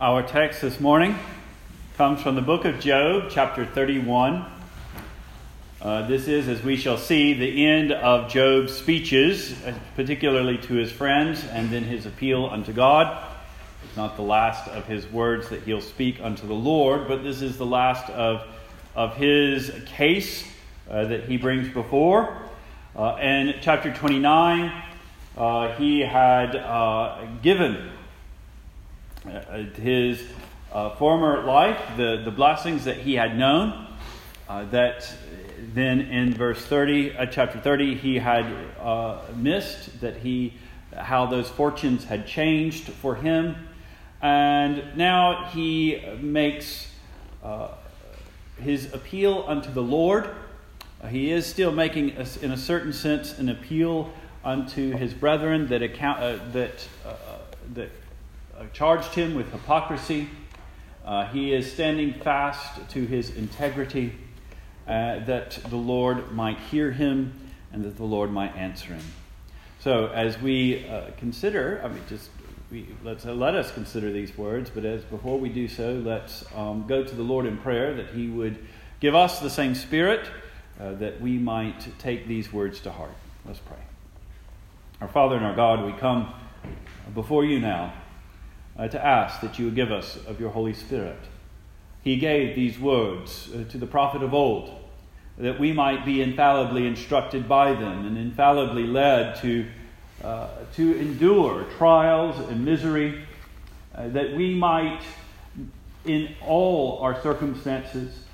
Our text this morning comes from the book of Job, chapter 31. Uh, this is, as we shall see, the end of Job's speeches, uh, particularly to his friends, and then his appeal unto God. It's not the last of his words that he'll speak unto the Lord, but this is the last of, of his case uh, that he brings before. Uh, in chapter 29, uh, he had uh, given his uh, former life, the, the blessings that he had known, uh, that then in verse 30, uh, chapter 30, he had uh, missed, that he, how those fortunes had changed for him. And now he makes uh, his appeal unto the Lord. he is still making, a, in a certain sense, an appeal unto his brethren that, account, that, that uh, charged him with hypocrisy. Uh, he is standing fast to his integrity, uh, that the Lord might hear him and that the Lord might answer him. So, as we uh, consider, I mean, just we, let's uh, let us consider these words. But as before we do so, let's um, go to the Lord in prayer that He would give us the same Spirit uh, that we might take these words to heart. Let's pray. Our Father and our God, we come before you now uh, to ask that you would give us of your Holy Spirit. He gave these words uh, to the prophet of old that we might be infallibly instructed by them and infallibly led to, uh, to endure trials and misery, uh, that we might, in all our circumstances,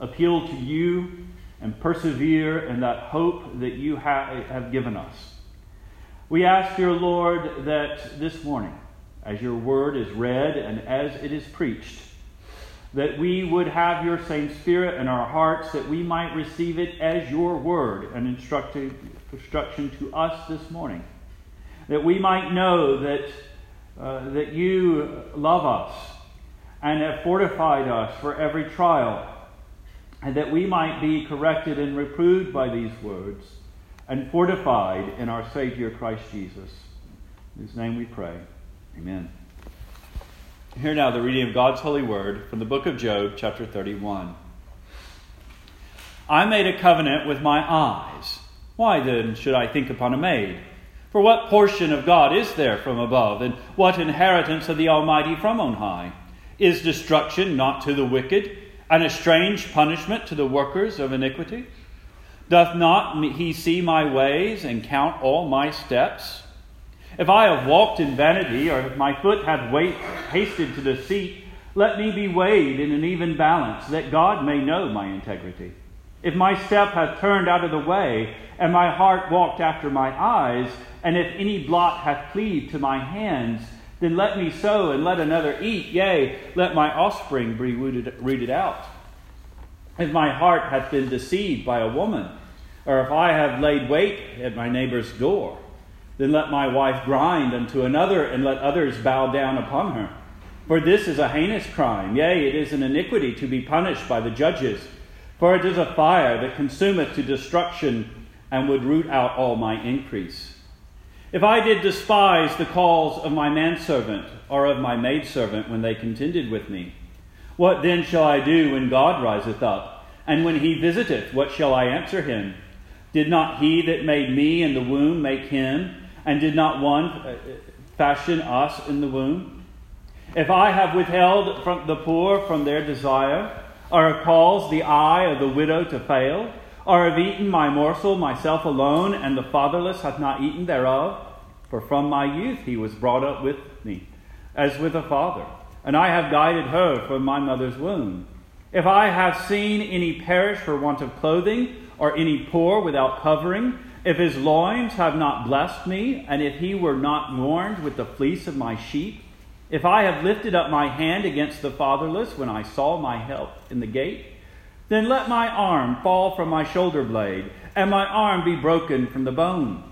appeal to you and persevere in that hope that you ha- have given us. We ask, dear Lord, that this morning, as your word is read and as it is preached, that we would have your same spirit in our hearts, that we might receive it as your word and instruction to us this morning. That we might know that, uh, that you love us and have fortified us for every trial, and that we might be corrected and reproved by these words and fortified in our Savior Christ Jesus. In whose name we pray. Amen. Hear now the reading of God's holy word from the book of Job, chapter 31. I made a covenant with my eyes. Why then should I think upon a maid? For what portion of God is there from above, and what inheritance of the Almighty from on high? Is destruction not to the wicked, and a strange punishment to the workers of iniquity? Doth not he see my ways and count all my steps? If I have walked in vanity, or if my foot hath hasted to deceit, let me be weighed in an even balance, that God may know my integrity. If my step hath turned out of the way, and my heart walked after my eyes, and if any blot hath cleaved to my hands, then let me sow and let another eat, yea, let my offspring be rooted, rooted out. If my heart hath been deceived by a woman, or if I have laid wait at my neighbor's door, then let my wife grind unto another, and let others bow down upon her. For this is a heinous crime, yea, it is an iniquity to be punished by the judges. For it is a fire that consumeth to destruction, and would root out all my increase. If I did despise the calls of my manservant, or of my maidservant, when they contended with me, what then shall I do when God riseth up? And when he visiteth, what shall I answer him? Did not he that made me in the womb make him? And did not one uh, fashion us in the womb? If I have withheld from the poor from their desire, or have caused the eye of the widow to fail, or have eaten my morsel myself alone, and the fatherless hath not eaten thereof, for from my youth he was brought up with me, as with a father, and I have guided her from my mother's womb. If I have seen any perish for want of clothing, or any poor without covering, if his loins have not blessed me, and if he were not warned with the fleece of my sheep, if I have lifted up my hand against the fatherless when I saw my help in the gate, then let my arm fall from my shoulder blade, and my arm be broken from the bone.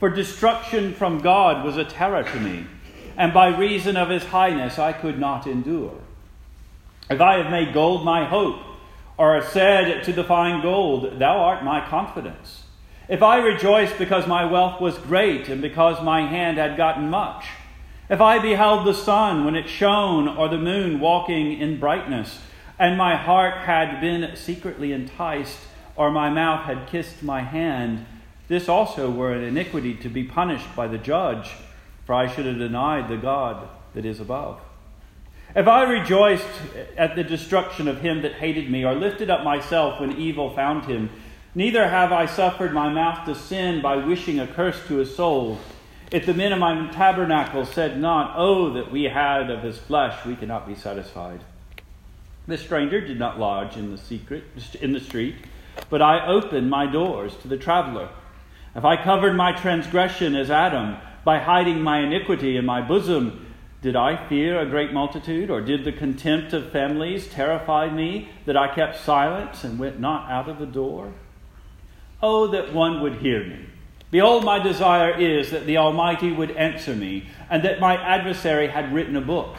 For destruction from God was a terror to me, and by reason of his highness I could not endure. If I have made gold my hope, or have said to the fine gold, Thou art my confidence, if I rejoiced because my wealth was great and because my hand had gotten much, If I beheld the sun when it shone, or the moon walking in brightness, and my heart had been secretly enticed, or my mouth had kissed my hand, this also were an iniquity to be punished by the judge, for I should have denied the God that is above. If I rejoiced at the destruction of him that hated me, or lifted up myself when evil found him, neither have I suffered my mouth to sin by wishing a curse to his soul. If the men of my tabernacle said not, Oh, that we had of his flesh, we cannot be satisfied. The stranger did not lodge in the secret in the street, but I opened my doors to the traveler. If I covered my transgression as Adam, by hiding my iniquity in my bosom, did I fear a great multitude, or did the contempt of families terrify me that I kept silence and went not out of the door? Oh, that one would hear me. Behold, my desire is that the Almighty would answer me, and that my adversary had written a book.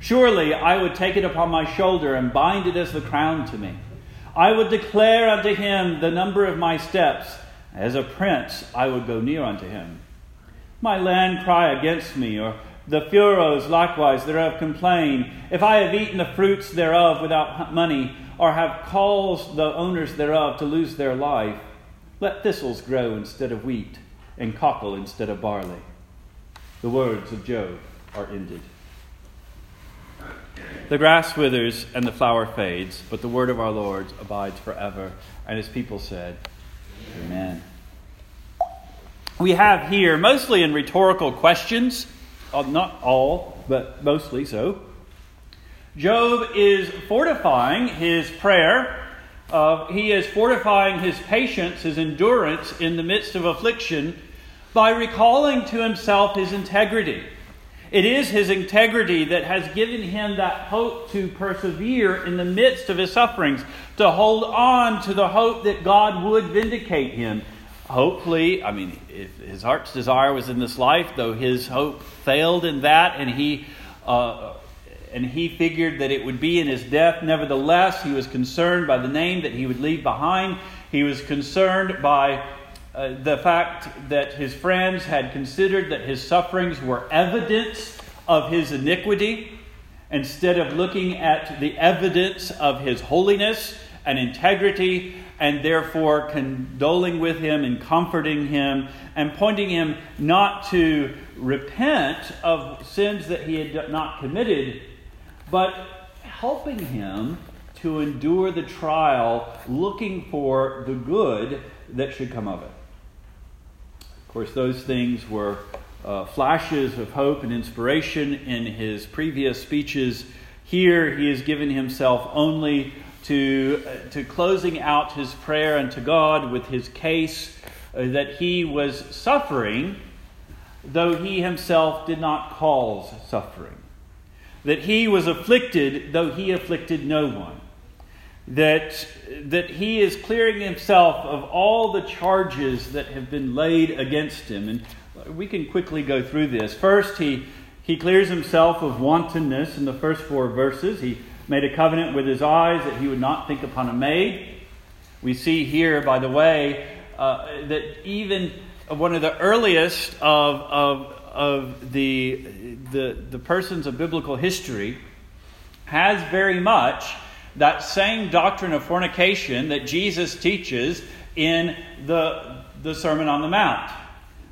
Surely I would take it upon my shoulder and bind it as the crown to me. I would declare unto him the number of my steps. As a prince, I would go near unto him. My land cry against me, or the furrows likewise thereof complain. If I have eaten the fruits thereof without money, or have caused the owners thereof to lose their life, let thistles grow instead of wheat, and cockle instead of barley. The words of Job are ended. The grass withers and the flower fades, but the word of our Lord abides forever. And his people said, Amen. We have here, mostly in rhetorical questions, uh, not all, but mostly so. Job is fortifying his prayer. Uh, he is fortifying his patience, his endurance in the midst of affliction by recalling to himself his integrity. It is his integrity that has given him that hope to persevere in the midst of his sufferings, to hold on to the hope that God would vindicate him hopefully, I mean, his heart's desire was in this life, though his hope failed in that, and he uh, and he figured that it would be in his death. Nevertheless, he was concerned by the name that he would leave behind. He was concerned by uh, the fact that his friends had considered that his sufferings were evidence of his iniquity instead of looking at the evidence of his holiness and integrity and therefore condoling with him and comforting him and pointing him not to repent of sins that he had not committed, but helping him to endure the trial, looking for the good that should come of it. Of course, those things were uh, flashes of hope and inspiration in his previous speeches. Here, he has given himself only to, uh, to closing out his prayer unto God with his case uh, that he was suffering, though he himself did not cause suffering. That he was afflicted, though he afflicted no one. That, that he is clearing himself of all the charges that have been laid against him. And we can quickly go through this. First, he, he clears himself of wantonness in the first four verses. He made a covenant with his eyes that he would not think upon a maid. We see here, by the way, uh, that even one of the earliest of, of, of the, the, the persons of biblical history has very much that same doctrine of fornication that Jesus teaches in the, the Sermon on the Mount.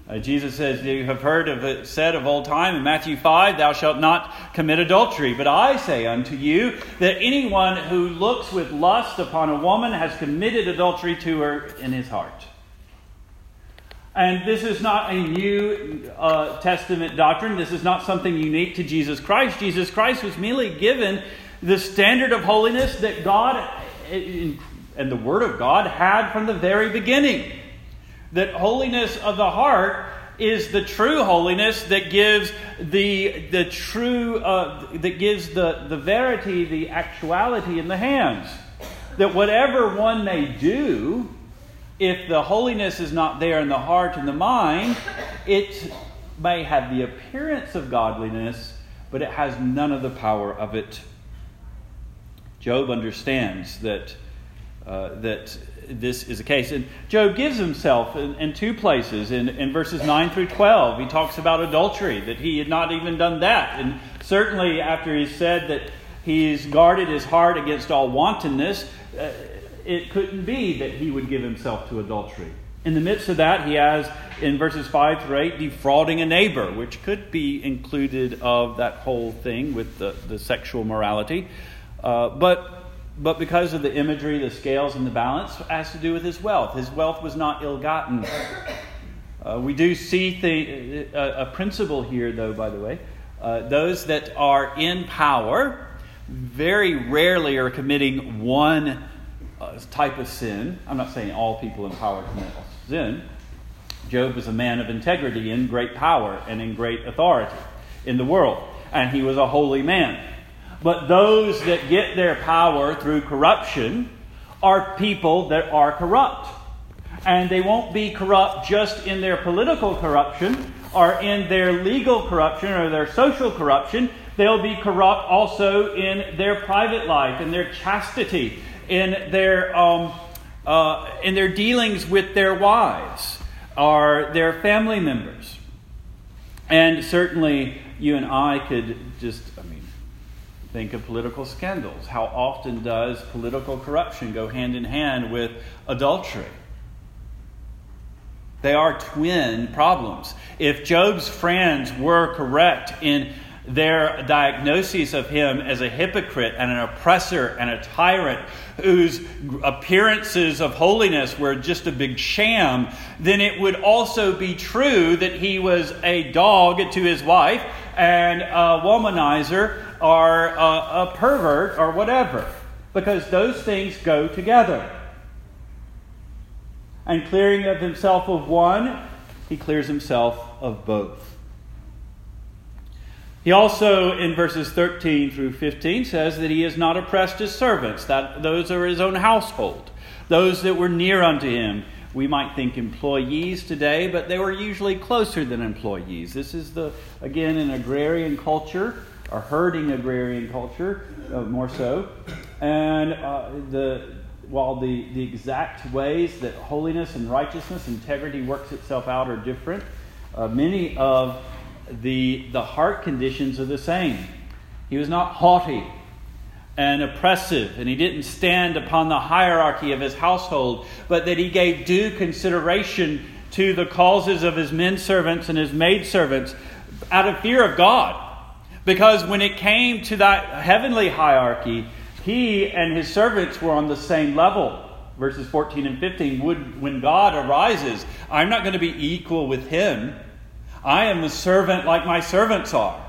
Uh, Jesus says, You have heard of it said of old time in Matthew 5, Thou shalt not commit adultery. But I say unto you that anyone who looks with lust upon a woman has committed adultery to her in his heart. And this is not a New uh, Testament doctrine. This is not something unique to Jesus Christ. Jesus Christ was merely given the standard of holiness that God and the Word of God had from the very beginning that holiness of the heart is the true holiness that gives the, the true, uh, that gives the, the verity, the actuality in the hands. That whatever one may do, if the holiness is not there in the heart and the mind, it may have the appearance of godliness, but it has none of the power of it. Job understands that, uh, that this is the case. And Job gives himself in, in, two places. In, in verses 9 through 12, he talks about adultery, that he had not even done that. And certainly after he said that he's guarded his heart against all wantonness, uh, it couldn't be that he would give himself to adultery. In the midst of that, he has in verses 5 through 8 defrauding a neighbor, which could be included of that whole thing with the, the sexual morality. Uh, but but because of the imagery, the scales, and the balance, has to do with his wealth. His wealth was not ill gotten. Uh, we do see the, uh, a principle here, though, by the way. Uh, those that are in power very rarely are committing one uh, type of sin. I'm not saying all people in power commit sin. Job was a man of integrity in great power and in great authority in the world, and he was a holy man. But those that get their power through corruption are people that are corrupt. And they won't be corrupt just in their political corruption or in their legal corruption or their social corruption. They'll be corrupt also in their private life, in their chastity, in their, um, uh, in their dealings with their wives or their family members. And certainly, you and I could just, I mean, Think of political scandals. How often does political corruption go hand in hand with adultery? They are twin problems. If Job's friends were correct in their diagnosis of him as a hypocrite and an oppressor and a tyrant whose appearances of holiness were just a big sham, then it would also be true that he was a dog to his wife and a womanizer or a, a pervert or whatever, because those things go together. And clearing of himself of one, he clears himself of both. He also, in verses 13 through 15, says that he has not oppressed his servants, that those are his own household, those that were near unto him. We might think employees today, but they were usually closer than employees. This is the, again, an agrarian culture a herding agrarian culture, uh, more so. And uh, the, while the, the exact ways that holiness and righteousness, integrity works itself out are different, uh, many of the, the heart conditions are the same. He was not haughty and oppressive, and he didn't stand upon the hierarchy of his household, but that he gave due consideration to the causes of his men servants and his maid servants out of fear of God. Because when it came to that heavenly hierarchy, he and his servants were on the same level. Verses 14 and 15. Would, when God arises, I'm not going to be equal with him. I am the servant like my servants are.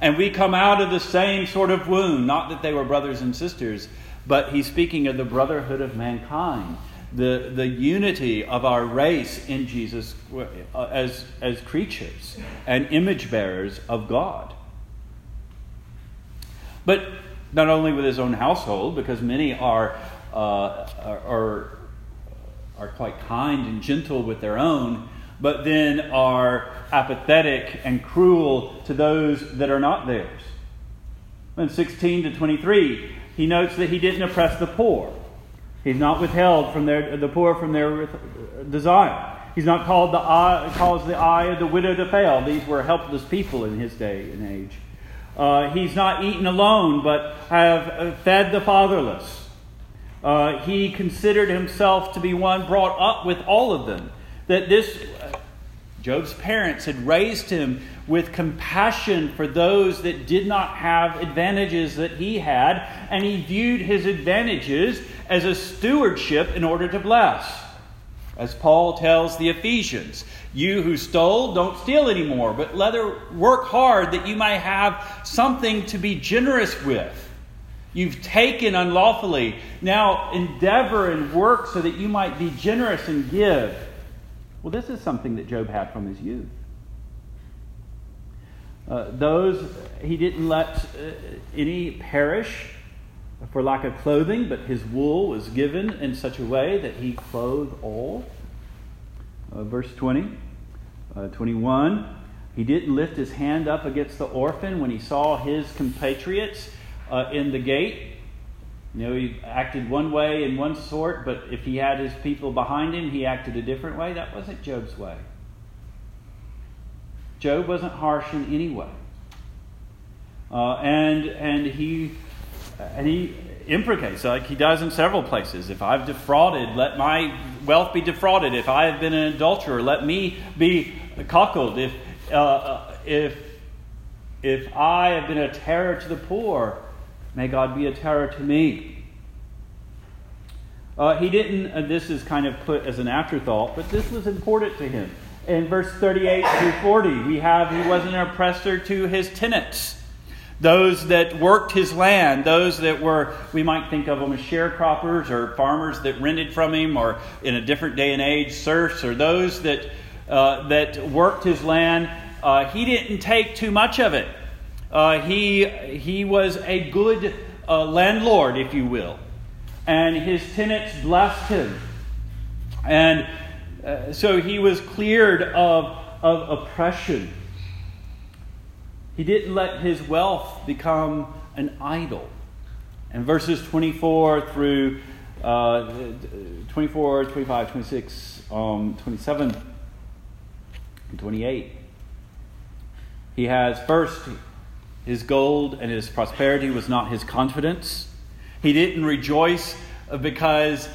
And we come out of the same sort of womb. Not that they were brothers and sisters, but he's speaking of the brotherhood of mankind, the, the unity of our race in Jesus uh, as, as creatures and image bearers of God. But not only with his own household, because many are, uh, are, are quite kind and gentle with their own, but then are apathetic and cruel to those that are not theirs. In 16 to 23, he notes that he didn't oppress the poor. He's not withheld from their, the poor from their desire. He's not called the eye, calls the eye of the widow to fail. These were helpless people in his day and age. Uh, he's not eaten alone, but have uh, fed the fatherless. Uh, he considered himself to be one brought up with all of them. That this, uh, Job's parents had raised him with compassion for those that did not have advantages that he had, and he viewed his advantages as a stewardship in order to bless. As Paul tells the Ephesians, you who stole, don't steal anymore, but rather work hard that you may have something to be generous with. You've taken unlawfully. Now endeavor and work so that you might be generous and give. Well, this is something that Job had from his youth. Uh, those, he didn't let uh, any perish for lack of clothing, but his wool was given in such a way that he clothed all. Uh, verse 20. Uh, 21, he didn't lift his hand up against the orphan when he saw his compatriots uh, in the gate. You know, he acted one way in one sort, but if he had his people behind him, he acted a different way. That wasn't Job's way. Job wasn't harsh in any way. Uh, and and he and he imprecates like he does in several places. If I've defrauded, let my wealth be defrauded. If I have been an adulterer, let me be cockled. If uh, uh if if I have been a terror to the poor, may God be a terror to me. Uh, he didn't, uh, this is kind of put as an afterthought, but this was important to him. In verse 38 through 40, we have he was an oppressor to his tenants, those that worked his land, those that were, we might think of them as sharecroppers or farmers that rented from him, or in a different day and age, serfs, or those that, uh, that worked his land. Uh, he didn't take too much of it. Uh, he, he was a good uh, landlord, if you will, and his tenants blessed him. And uh, so he was cleared of, of oppression. He didn't let his wealth become an idol. And verses 24 through uh, 24, 25, 26, um, 27, and 28. He has first his gold and his prosperity was not his confidence. He didn't rejoice because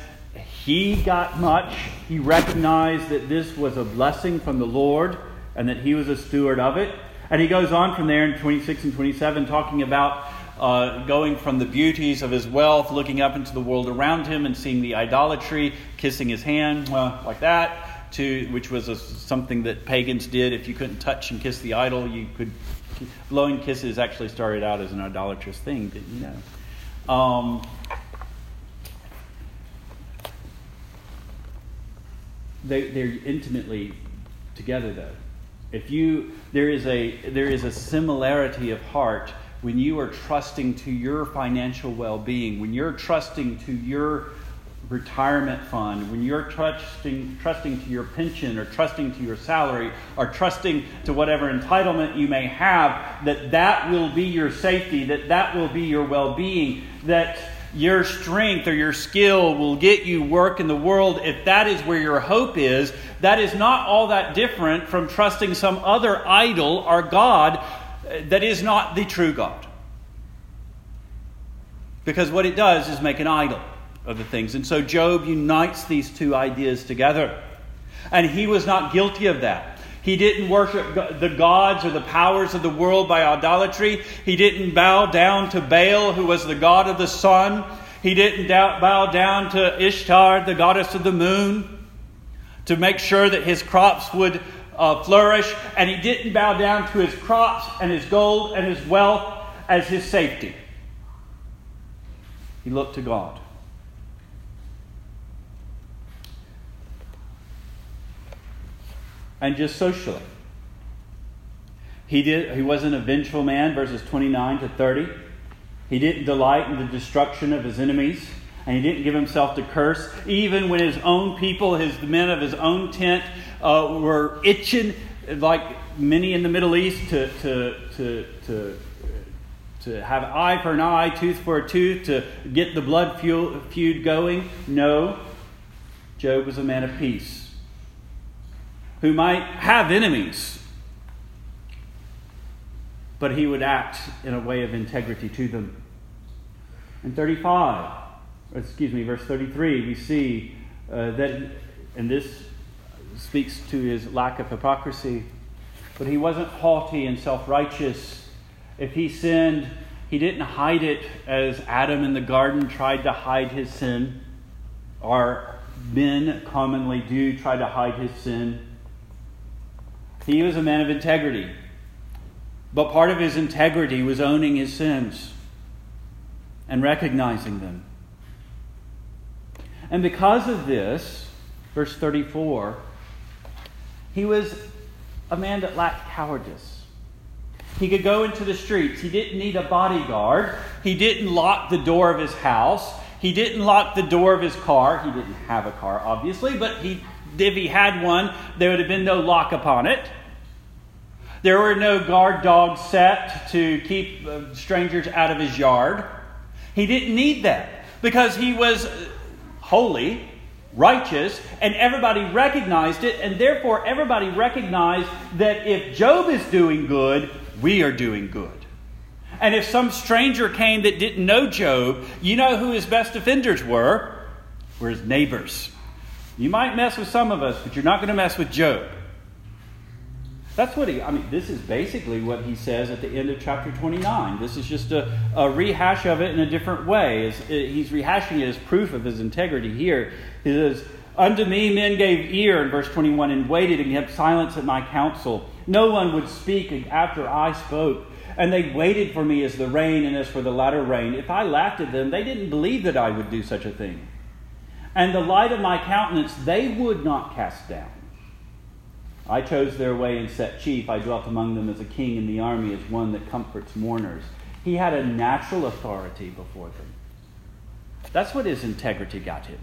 he got much. He recognized that this was a blessing from the Lord and that he was a steward of it. And he goes on from there in 26 and 27, talking about uh, going from the beauties of his wealth, looking up into the world around him and seeing the idolatry, kissing his hand, well, like that, to which was a, something that pagans did. If you couldn't touch and kiss the idol, you could. Blowing kisses actually started out as an idolatrous thing, didn't you know? Um, they, they're intimately together though if you there is a there is a similarity of heart when you are trusting to your financial well-being when you're trusting to your retirement fund when you're trusting trusting to your pension or trusting to your salary or trusting to whatever entitlement you may have that that will be your safety that that will be your well-being that your strength or your skill will get you work in the world, if that is where your hope is, that is not all that different from trusting some other idol or God that is not the true God. Because what it does is make an idol of the things. And so Job unites these two ideas together. And he was not guilty of that. He didn't worship the gods or the powers of the world by idolatry. He didn't bow down to Baal, who was the god of the sun. He didn't bow down to Ishtar, the goddess of the moon, to make sure that his crops would uh, flourish. And he didn't bow down to his crops and his gold and his wealth as his safety. He looked to God. And just socially. He, did, he wasn't a vengeful man, verses 29 to 30. He didn't delight in the destruction of his enemies, and he didn't give himself to curse, even when his own people, his men of his own tent, uh, were itching, like many in the Middle East, to, to, to, to, to have eye for an eye, tooth for a tooth, to get the blood feud going. No, Job was a man of peace who might have enemies, but he would act in a way of integrity to them. In 35, excuse me, verse 33, we see uh, that, and this speaks to his lack of hypocrisy, but he wasn't haughty and self righteous. If he sinned, he didn't hide it as Adam in the garden tried to hide his sin, or men commonly do try to hide his sin. He was a man of integrity. But part of his integrity was owning his sins and recognizing them. And because of this, verse 34, he was a man that lacked cowardice. He could go into the streets. He didn't need a bodyguard. He didn't lock the door of his house. He didn't lock the door of his car. He didn't have a car, obviously, but he if he had one, there would have been no lock upon it. There were no guard dogs set to keep uh, strangers out of his yard. He didn't need that. because he was holy, righteous, and everybody recognized it, and therefore everybody recognized that if Job is doing good, we are doing good. And if some stranger came that didn't know Job, you know who his best offenders were? Were his neighbors. You might mess with some of us, but you're not going to mess with Job. That's what he, I mean, this is basically what he says at the end of chapter 29. This is just a, a rehash of it in a different way. It's, it, uh, he's rehashing it as proof of his integrity here. He says, Unto me men gave ear, in verse 21, and waited and kept silence at my counsel. No one would speak after I spoke. And they waited for me as the rain and as for the latter rain. If I laughed at them, they didn't believe that I would do such a thing. And the light of my countenance they would not cast down. I chose their way and set chief. I dwelt among them as a king in the army, as one that comforts mourners. He had a natural authority before them. That's what his integrity got him.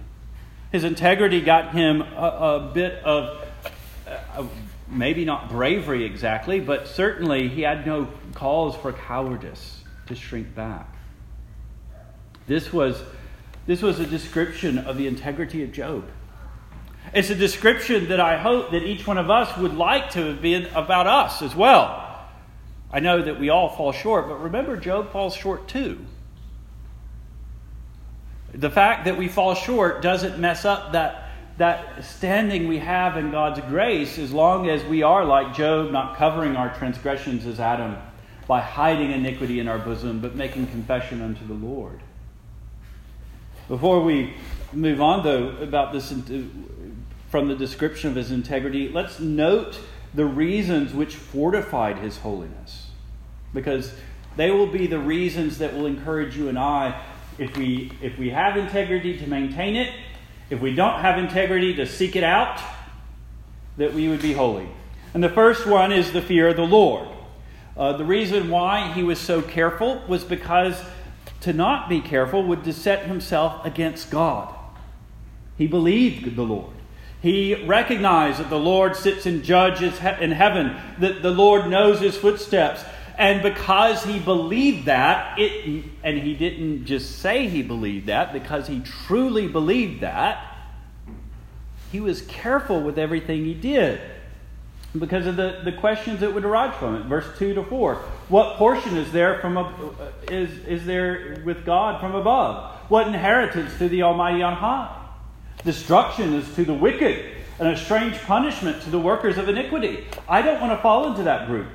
His integrity got him a, a bit of, uh, maybe not bravery exactly, but certainly he had no cause for cowardice to shrink back. This was, this was a description of the integrity of Job. It's a description that I hope that each one of us would like to have been about us as well. I know that we all fall short, but remember, Job falls short too. The fact that we fall short doesn't mess up that, that standing we have in God's grace as long as we are like Job, not covering our transgressions as Adam by hiding iniquity in our bosom, but making confession unto the Lord. Before we move on, though, about this from the description of his integrity, let's note the reasons which fortified his holiness. Because they will be the reasons that will encourage you and I if we if we have integrity to maintain it, if we don't have integrity to seek it out, that we would be holy. And the first one is the fear of the Lord. Uh, the reason why he was so careful was because to not be careful would to set himself against God. He believed the Lord. He recognized that the Lord sits and judges in heaven, that the Lord knows his footsteps. And because he believed that, it, and he didn't just say he believed that, because he truly believed that, he was careful with everything he did because of the, the questions that would arise from it. Verse 2 to 4. What portion is there from a, uh, is, is there with God from above? What inheritance to the Almighty on high? Destruction is to the wicked, and a strange punishment to the workers of iniquity. I don't want to fall into that group.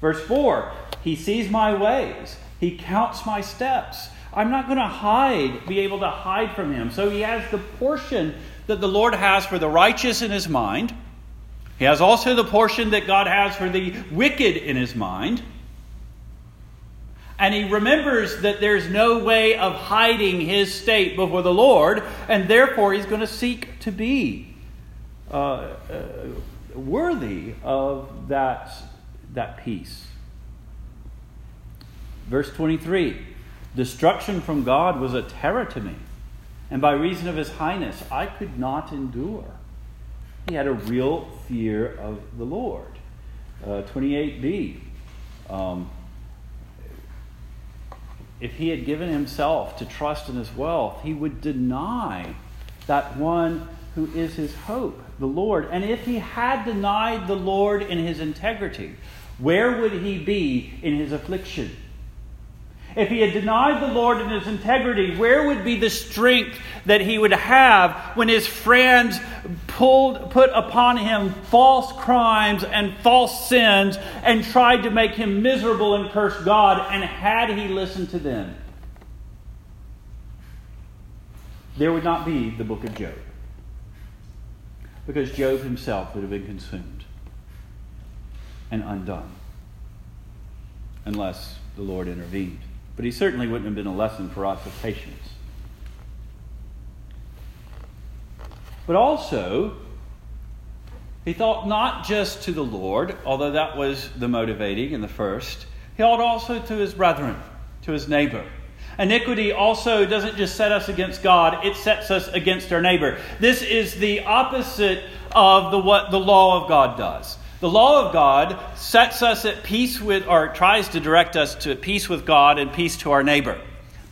Verse 4 He sees my ways, He counts my steps. I'm not going to hide, be able to hide from Him. So He has the portion that the Lord has for the righteous in His mind. He has also the portion that God has for the wicked in His mind. And he remembers that there's no way of hiding his state before the Lord, and therefore he's going to seek to be uh, uh, worthy of that, that peace. Verse 23 Destruction from God was a terror to me, and by reason of his highness I could not endure. He had a real fear of the Lord. Uh, 28b. Um, if he had given himself to trust in his wealth, he would deny that one who is his hope, the Lord. And if he had denied the Lord in his integrity, where would he be in his affliction? If he had denied the Lord in his integrity, where would be the strength that he would have when his friends pulled, put upon him false crimes and false sins and tried to make him miserable and curse God? And had he listened to them, there would not be the book of Job. Because Job himself would have been consumed and undone unless the Lord intervened. But he certainly wouldn't have been a lesson for us of patience. But also, he thought not just to the Lord, although that was the motivating in the first, he thought also to his brethren, to his neighbor. Iniquity also doesn't just set us against God, it sets us against our neighbor. This is the opposite of the, what the law of God does. The law of God sets us at peace with, or tries to direct us to peace with God and peace to our neighbor.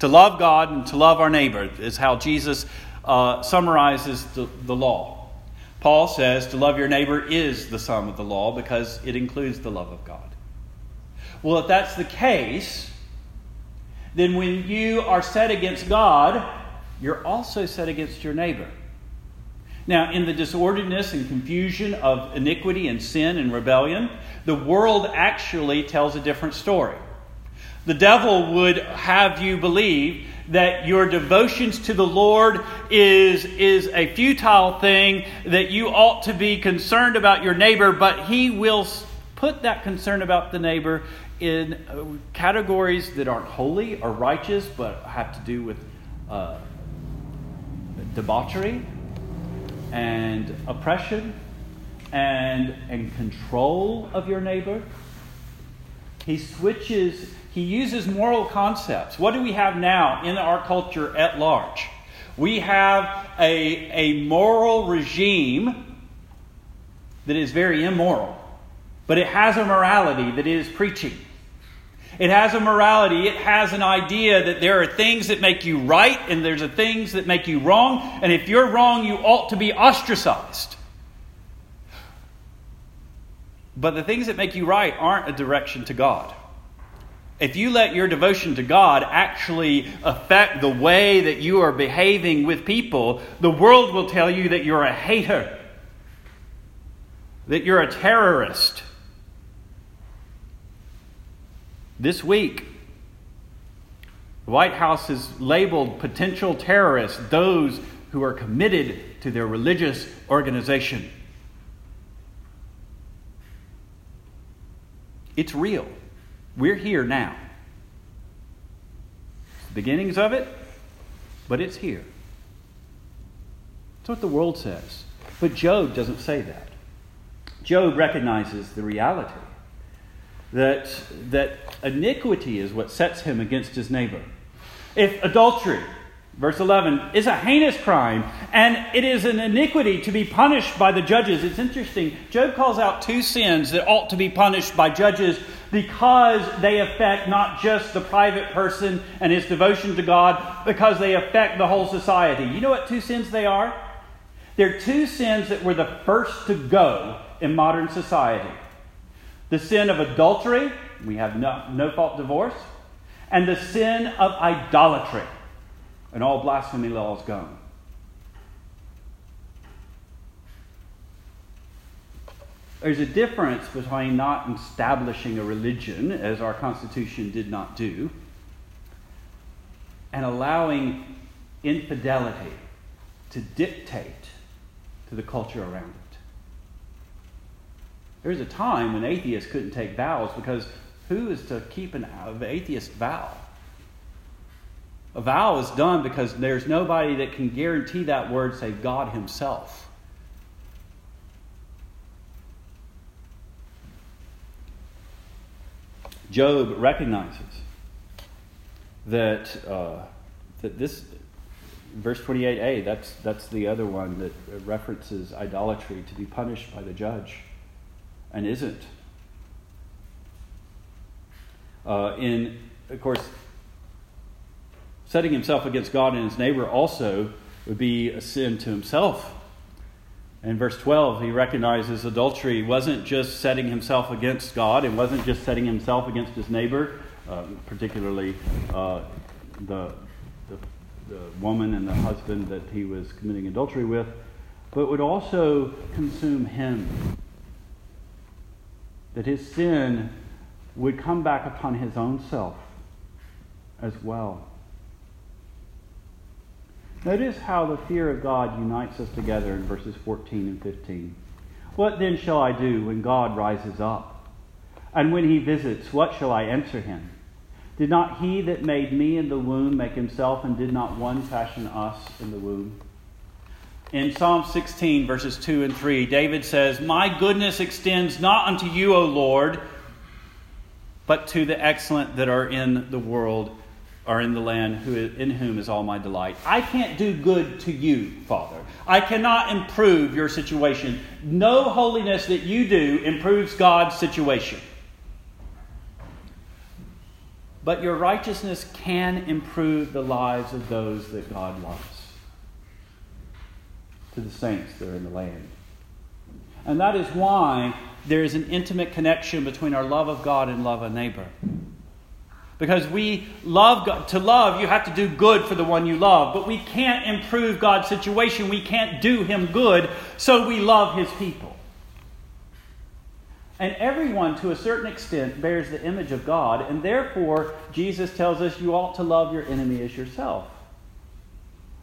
To love God and to love our neighbor is how Jesus uh, summarizes the, the law. Paul says to love your neighbor is the sum of the law because it includes the love of God. Well, if that's the case, then when you are set against God, you're also set against your neighbor. Now, in the disorderedness and confusion of iniquity and sin and rebellion, the world actually tells a different story. The devil would have you believe that your devotions to the Lord is, is a futile thing, that you ought to be concerned about your neighbor, but he will put that concern about the neighbor in uh, categories that aren't holy or righteous, but have to do with uh, debauchery and oppression and, and control of your neighbor. He switches, he uses moral concepts. What do we have now in our culture at large? We have a, a moral regime that is very immoral, but it has a morality that is preaching. It has a morality. It has an idea that there are things that make you right and there's a things that make you wrong. And if you're wrong, you ought to be ostracized. But the things that make you right aren't a direction to God. If you let your devotion to God actually affect the way that you are behaving with people, the world will tell you that you're a hater, that you're a terrorist, this week, the White House has labeled potential terrorists those who are committed to their religious organization. It's real. We're here now. Beginnings of it, but it's here. That's what the world says. But Job doesn't say that. Job recognizes the reality that, that iniquity is what sets him against his neighbor. If adultery, verse 11, is a heinous crime and it is an iniquity to be punished by the judges, it's interesting. Job calls out two sins that ought to be punished by judges because they affect not just the private person and his devotion to God, because they affect the whole society. You know what two sins they are? They're two sins that were the first to go in modern society the sin of adultery, we have no, no fault divorce, and the sin of idolatry, and all blasphemy laws gone. There's a difference between not establishing a religion, as our Constitution did not do, and allowing infidelity to dictate to the culture around. There was a time when atheists couldn't take vows because who is to keep an atheist vow? A vow is done because there's nobody that can guarantee that word save God Himself. Job recognizes that, uh, that this, verse 28a, that's, that's the other one that references idolatry to be punished by the judge and isn't. Uh, in, of course, setting himself against God and his neighbor also would be a sin to himself. In verse 12, he recognizes adultery wasn't just setting himself against God, it wasn't just setting himself against his neighbor, uh, particularly uh, the, the, the woman and the husband that he was committing adultery with, but would also consume him that his sin would come back upon his own self as well. Notice how the fear of God unites us together in verses 14 and 15. What then shall I do when God rises up? And when he visits, what shall I answer him? Did not he that made me in the womb make himself, and did not one fashion us in the womb? In Psalm 16, verses 2 and 3, David says, My goodness extends not unto you, O Lord, but to the excellent that are in the world, are in the land, who, in whom is all my delight. I can't do good to you, Father. I cannot improve your situation. No holiness that you do improves God's situation. but your righteousness can improve the lives of those that God loves. To the saints that are in the land. And that is why there is an intimate connection between our love of God and love of neighbor. Because we love God. To love, you have to do good for the one you love. But we can't improve God's situation. We can't do him good, so we love his people. And everyone, to a certain extent, bears the image of God, and therefore, Jesus tells us you ought to love your enemy as yourself.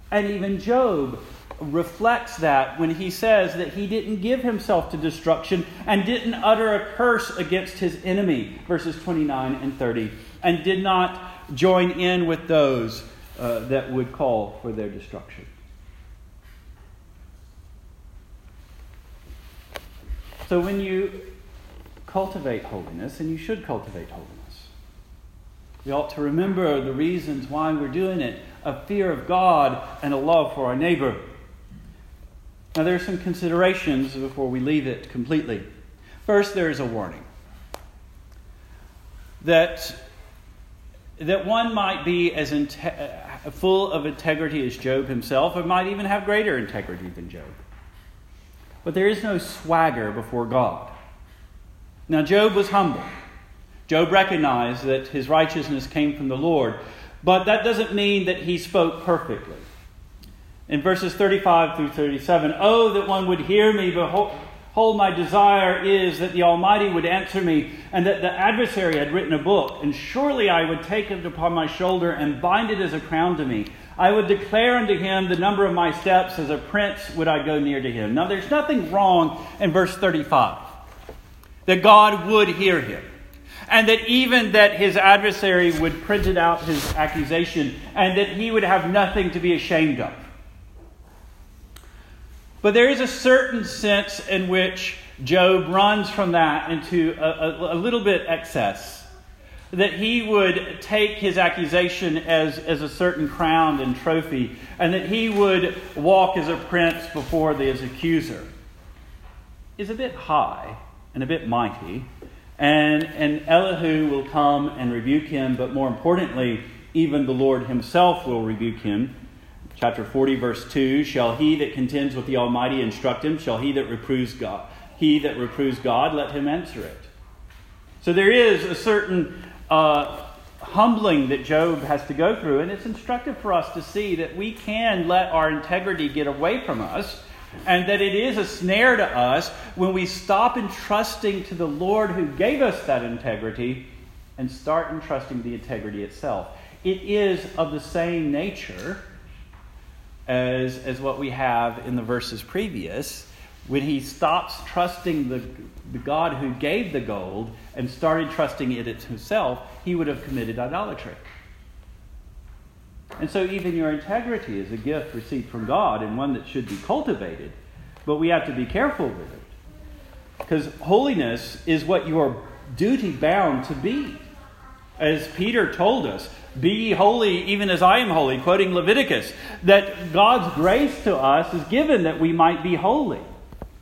And even Job reflects that when he says that he didn't give himself to destruction and didn't utter a curse against his enemy, verses 29 and 30, and did not join in with those uh, that would call for their destruction. So when you cultivate holiness, and you should cultivate holiness, we ought to remember the reasons why we're doing it a fear of God and a love for our neighbor. Now, there are some considerations before we leave it completely. First, there is a warning that, that one might be as uh, full of integrity as Job himself, or might even have greater integrity than Job. But there is no swagger before God. Now, Job was humble. Job recognized that his righteousness came from the Lord, but that doesn't mean that he spoke perfectly. In verses 35 through 37, Oh, that one would hear me, behold, my desire is that the Almighty would answer me, and that the adversary had written a book, and surely I would take it upon my shoulder and bind it as a crown to me. I would declare unto him the number of my steps, as a prince would I go near to him. Now, there's nothing wrong in verse 35 that God would hear him. And that even that his adversary would print it out his accusation and that he would have nothing to be ashamed of. But there is a certain sense in which Job runs from that into a, a, a little bit excess. That he would take his accusation as, as a certain crown and trophy, and that he would walk as a prince before his accuser, is a bit high and a bit mighty. And, and Elihu will come and rebuke him, but more importantly, even the Lord himself will rebuke him. Chapter 40, verse 2 Shall he that contends with the Almighty instruct him? Shall he that reproves God? He that reproves God, let him answer it. So there is a certain uh, humbling that Job has to go through, and it's instructive for us to see that we can let our integrity get away from us and that it is a snare to us when we stop entrusting to the Lord who gave us that integrity and start entrusting the integrity itself. It is of the same nature as, as what we have in the verses previous. When he stops trusting the, the God who gave the gold and started trusting it himself, he would have committed idolatry. And so, even your integrity is a gift received from God and one that should be cultivated. But we have to be careful with it. Because holiness is what you are duty bound to be. As Peter told us, be holy even as I am holy, quoting Leviticus, that God's grace to us is given that we might be holy.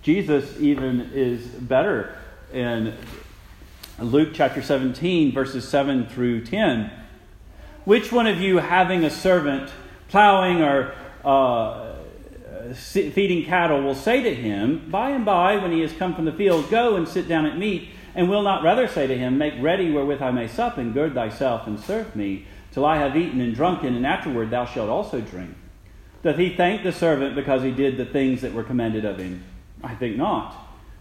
Jesus even is better in Luke chapter 17, verses 7 through 10 which one of you, having a servant plowing or uh, feeding cattle, will say to him, By and by, when he has come from the field, Go and sit down at meat, and will not rather say to him, Make ready wherewith I may sup, and gird thyself, and serve me, till I have eaten and drunken, and afterward thou shalt also drink? Doth he thank the servant because he did the things that were commanded of him? I think not.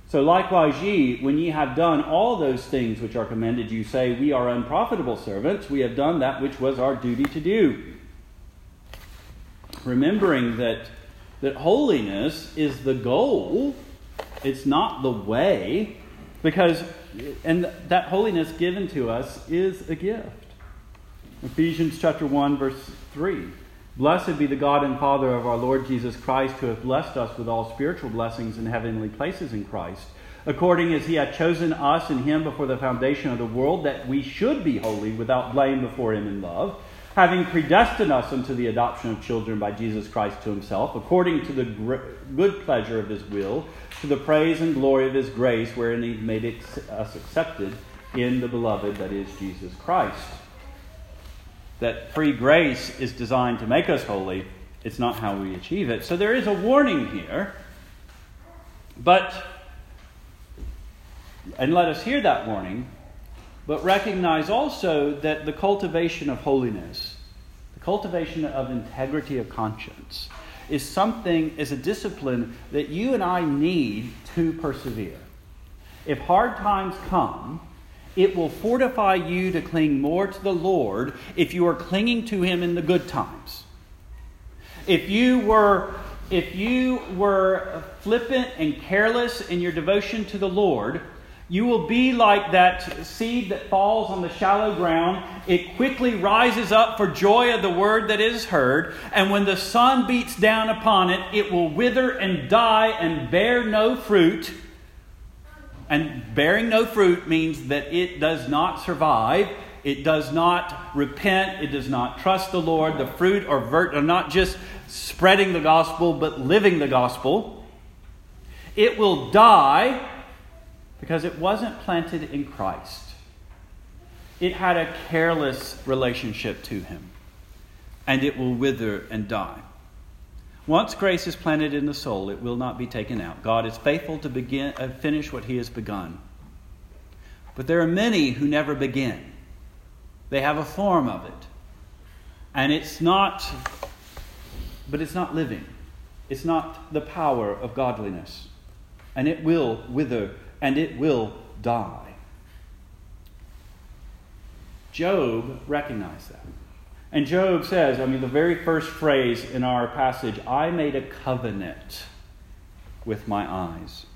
So likewise, ye, when ye have done all those things which are commanded you, say, We are unprofitable servants, we have done that which was our duty to do. Remembering that, that holiness is the goal, it's not the way, because, and that holiness given to us is a gift. Ephesians chapter 1, verse 3. Blessed be the God and Father of our Lord Jesus Christ, who hath blessed us with all spiritual blessings in heavenly places in Christ, according as he hath chosen us in him before the foundation of the world, that we should be holy without blame before him in love, having predestined us unto the adoption of children by Jesus Christ to himself, according to the good pleasure of his will, to the praise and glory of his grace, wherein he made us accepted in the beloved, that is Jesus Christ that free grace is designed to make us holy, it's not how we achieve it. So there is a warning here. But, and let us hear that warning, but recognize also that the cultivation of holiness, the cultivation of integrity of conscience, is something, is a discipline that you and I need to persevere. If hard times come, it will fortify you to cling more to the Lord if you are clinging to Him in the good times. If you were if you were flippant and careless in your devotion to the Lord, you will be like that seed that falls on the shallow ground. It quickly rises up for joy of the word that is heard, and when the sun beats down upon it, it will wither and die and bear no fruit. And bearing no fruit means that it does not survive. It does not repent. It does not trust the Lord. The fruit are, vert, are not just spreading the gospel, but living the gospel. It will die because it wasn't planted in Christ. It had a careless relationship to Him, and it will wither and die. Once grace is planted in the soul, it will not be taken out. God is faithful to begin, uh, finish what He has begun. But there are many who never begin. They have a form of it. And it's not but it's not living. It's not the power of godliness. And it will wither and it will die. Job recognized that. And Job says, I mean, the very first phrase in our passage, I made a covenant with my eyes.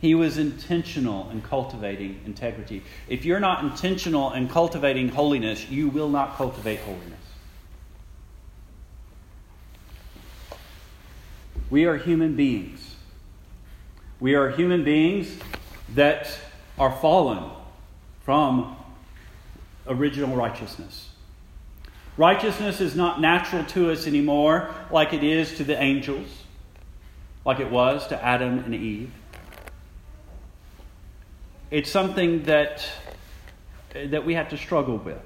He was intentional in cultivating integrity. If you're not intentional in cultivating holiness, you will not cultivate holiness. We are human beings. We are human beings that are fallen from original righteousness. Righteousness is not natural to us anymore like it is to the angels, like it was to Adam and Eve. It's something that, that we have to struggle with.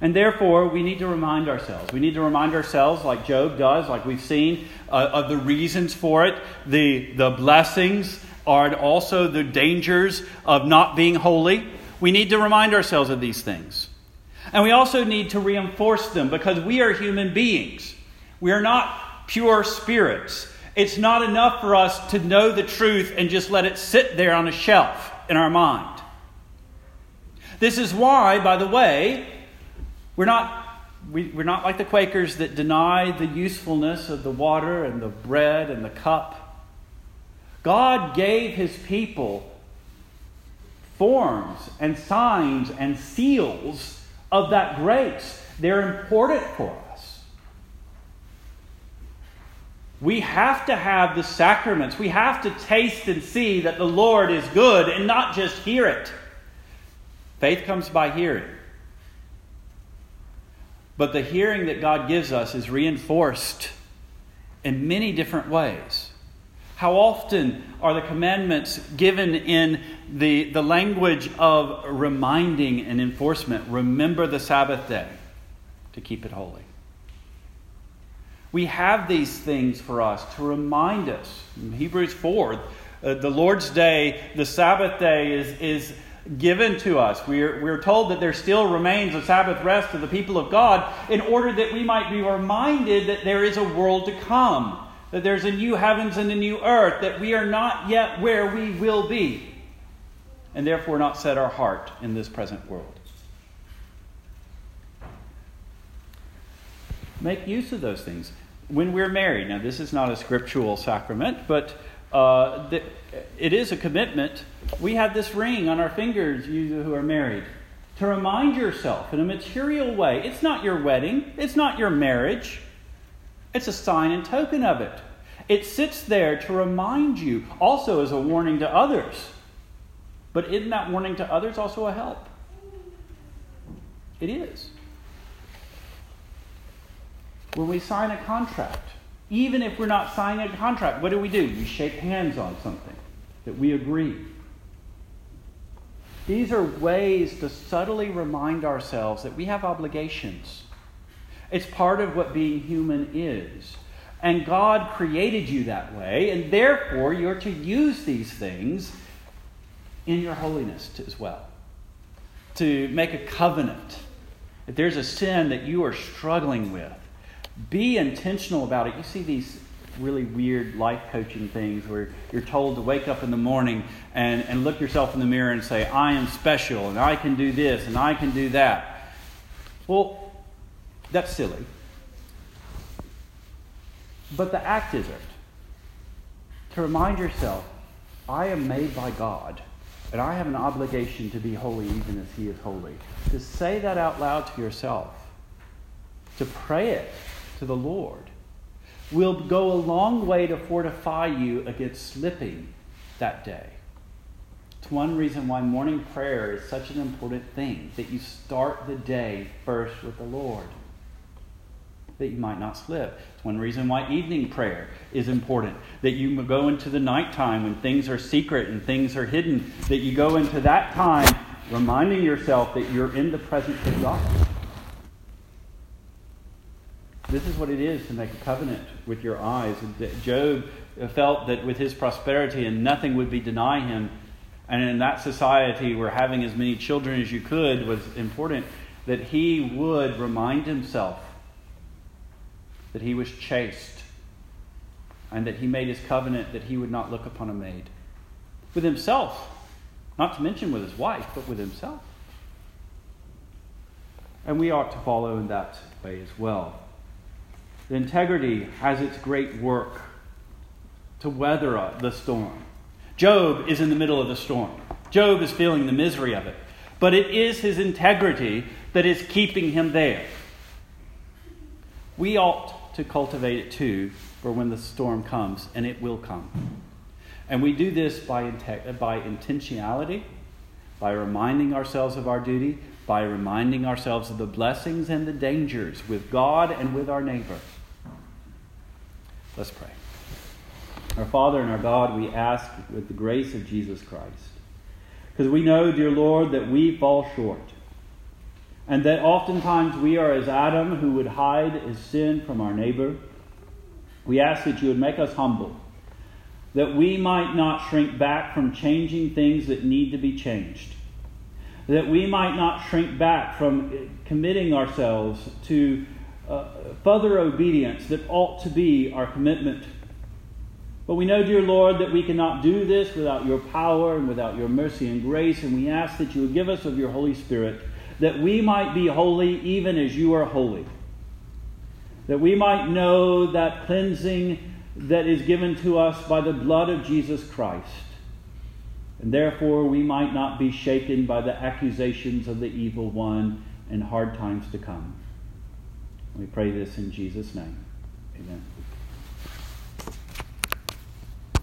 And therefore, we need to remind ourselves. We need to remind ourselves, like Job does, like we've seen, uh, of the reasons for it, the, the blessings, are also the dangers of not being holy. We need to remind ourselves of these things. And we also need to reinforce them because we are human beings. We are not pure spirits. It's not enough for us to know the truth and just let it sit there on a shelf in our mind. This is why, by the way, we're not, we, we're not like the Quakers that deny the usefulness of the water and the bread and the cup. God gave his people forms and signs and seals of that grace. They're important for us. We have to have the sacraments. We have to taste and see that the Lord is good and not just hear it. Faith comes by hearing. But the hearing that God gives us is reinforced in many different ways. How often are the commandments given in the, the language of reminding and enforcement? Remember the Sabbath day to keep it holy. We have these things for us to remind us. In Hebrews 4, uh, the Lord's day, the Sabbath day, is, is given to us. We're, we're told that there still remains a Sabbath rest to the people of God in order that we might be reminded that there is a world to come, that there's a new heavens and a new earth, that we are not yet where we will be, and therefore not set our heart in this present world. Make use of those things. When we're married, now this is not a scriptural sacrament, but uh, the, it is a commitment. We have this ring on our fingers, you who are married, to remind yourself in a material way. It's not your wedding, it's not your marriage, it's a sign and token of it. It sits there to remind you, also as a warning to others. But isn't that warning to others also a help? It is. When we sign a contract, even if we're not signing a contract, what do we do? We shake hands on something that we agree. These are ways to subtly remind ourselves that we have obligations. It's part of what being human is. And God created you that way, and therefore you're to use these things in your holiness as well. To make a covenant. If there's a sin that you are struggling with, be intentional about it. You see these really weird life coaching things where you're told to wake up in the morning and, and look yourself in the mirror and say, I am special and I can do this and I can do that. Well, that's silly. But the act isn't. To remind yourself, I am made by God and I have an obligation to be holy even as He is holy. To say that out loud to yourself, to pray it to the Lord will go a long way to fortify you against slipping that day. It's one reason why morning prayer is such an important thing that you start the day first with the Lord, that you might not slip. It's one reason why evening prayer is important, that you go into the nighttime when things are secret and things are hidden, that you go into that time reminding yourself that you're in the presence of God. This is what it is to make a covenant with your eyes. Job felt that with his prosperity and nothing would be denied him, and in that society where having as many children as you could was important, that he would remind himself that he was chaste and that he made his covenant that he would not look upon a maid. With himself, not to mention with his wife, but with himself. And we ought to follow in that way as well. The integrity has its great work to weather the storm. Job is in the middle of the storm. Job is feeling the misery of it. But it is his integrity that is keeping him there. We ought to cultivate it too for when the storm comes, and it will come. And we do this by, by intentionality, by reminding ourselves of our duty, by reminding ourselves of the blessings and the dangers with God and with our neighbor. Let's pray. Our Father and our God, we ask with the grace of Jesus Christ. Because we know, dear Lord, that we fall short. And that oftentimes we are as Adam who would hide his sin from our neighbor. We ask that you would make us humble, that we might not shrink back from changing things that need to be changed, that we might not shrink back from committing ourselves to uh, further obedience that ought to be our commitment. But we know, dear Lord, that we cannot do this without your power and without your mercy and grace, and we ask that you would give us of your Holy Spirit, that we might be holy even as you are holy. That we might know that cleansing that is given to us by the blood of Jesus Christ. And therefore we might not be shaken by the accusations of the evil one in hard times to come. We pray this in Jesus' name.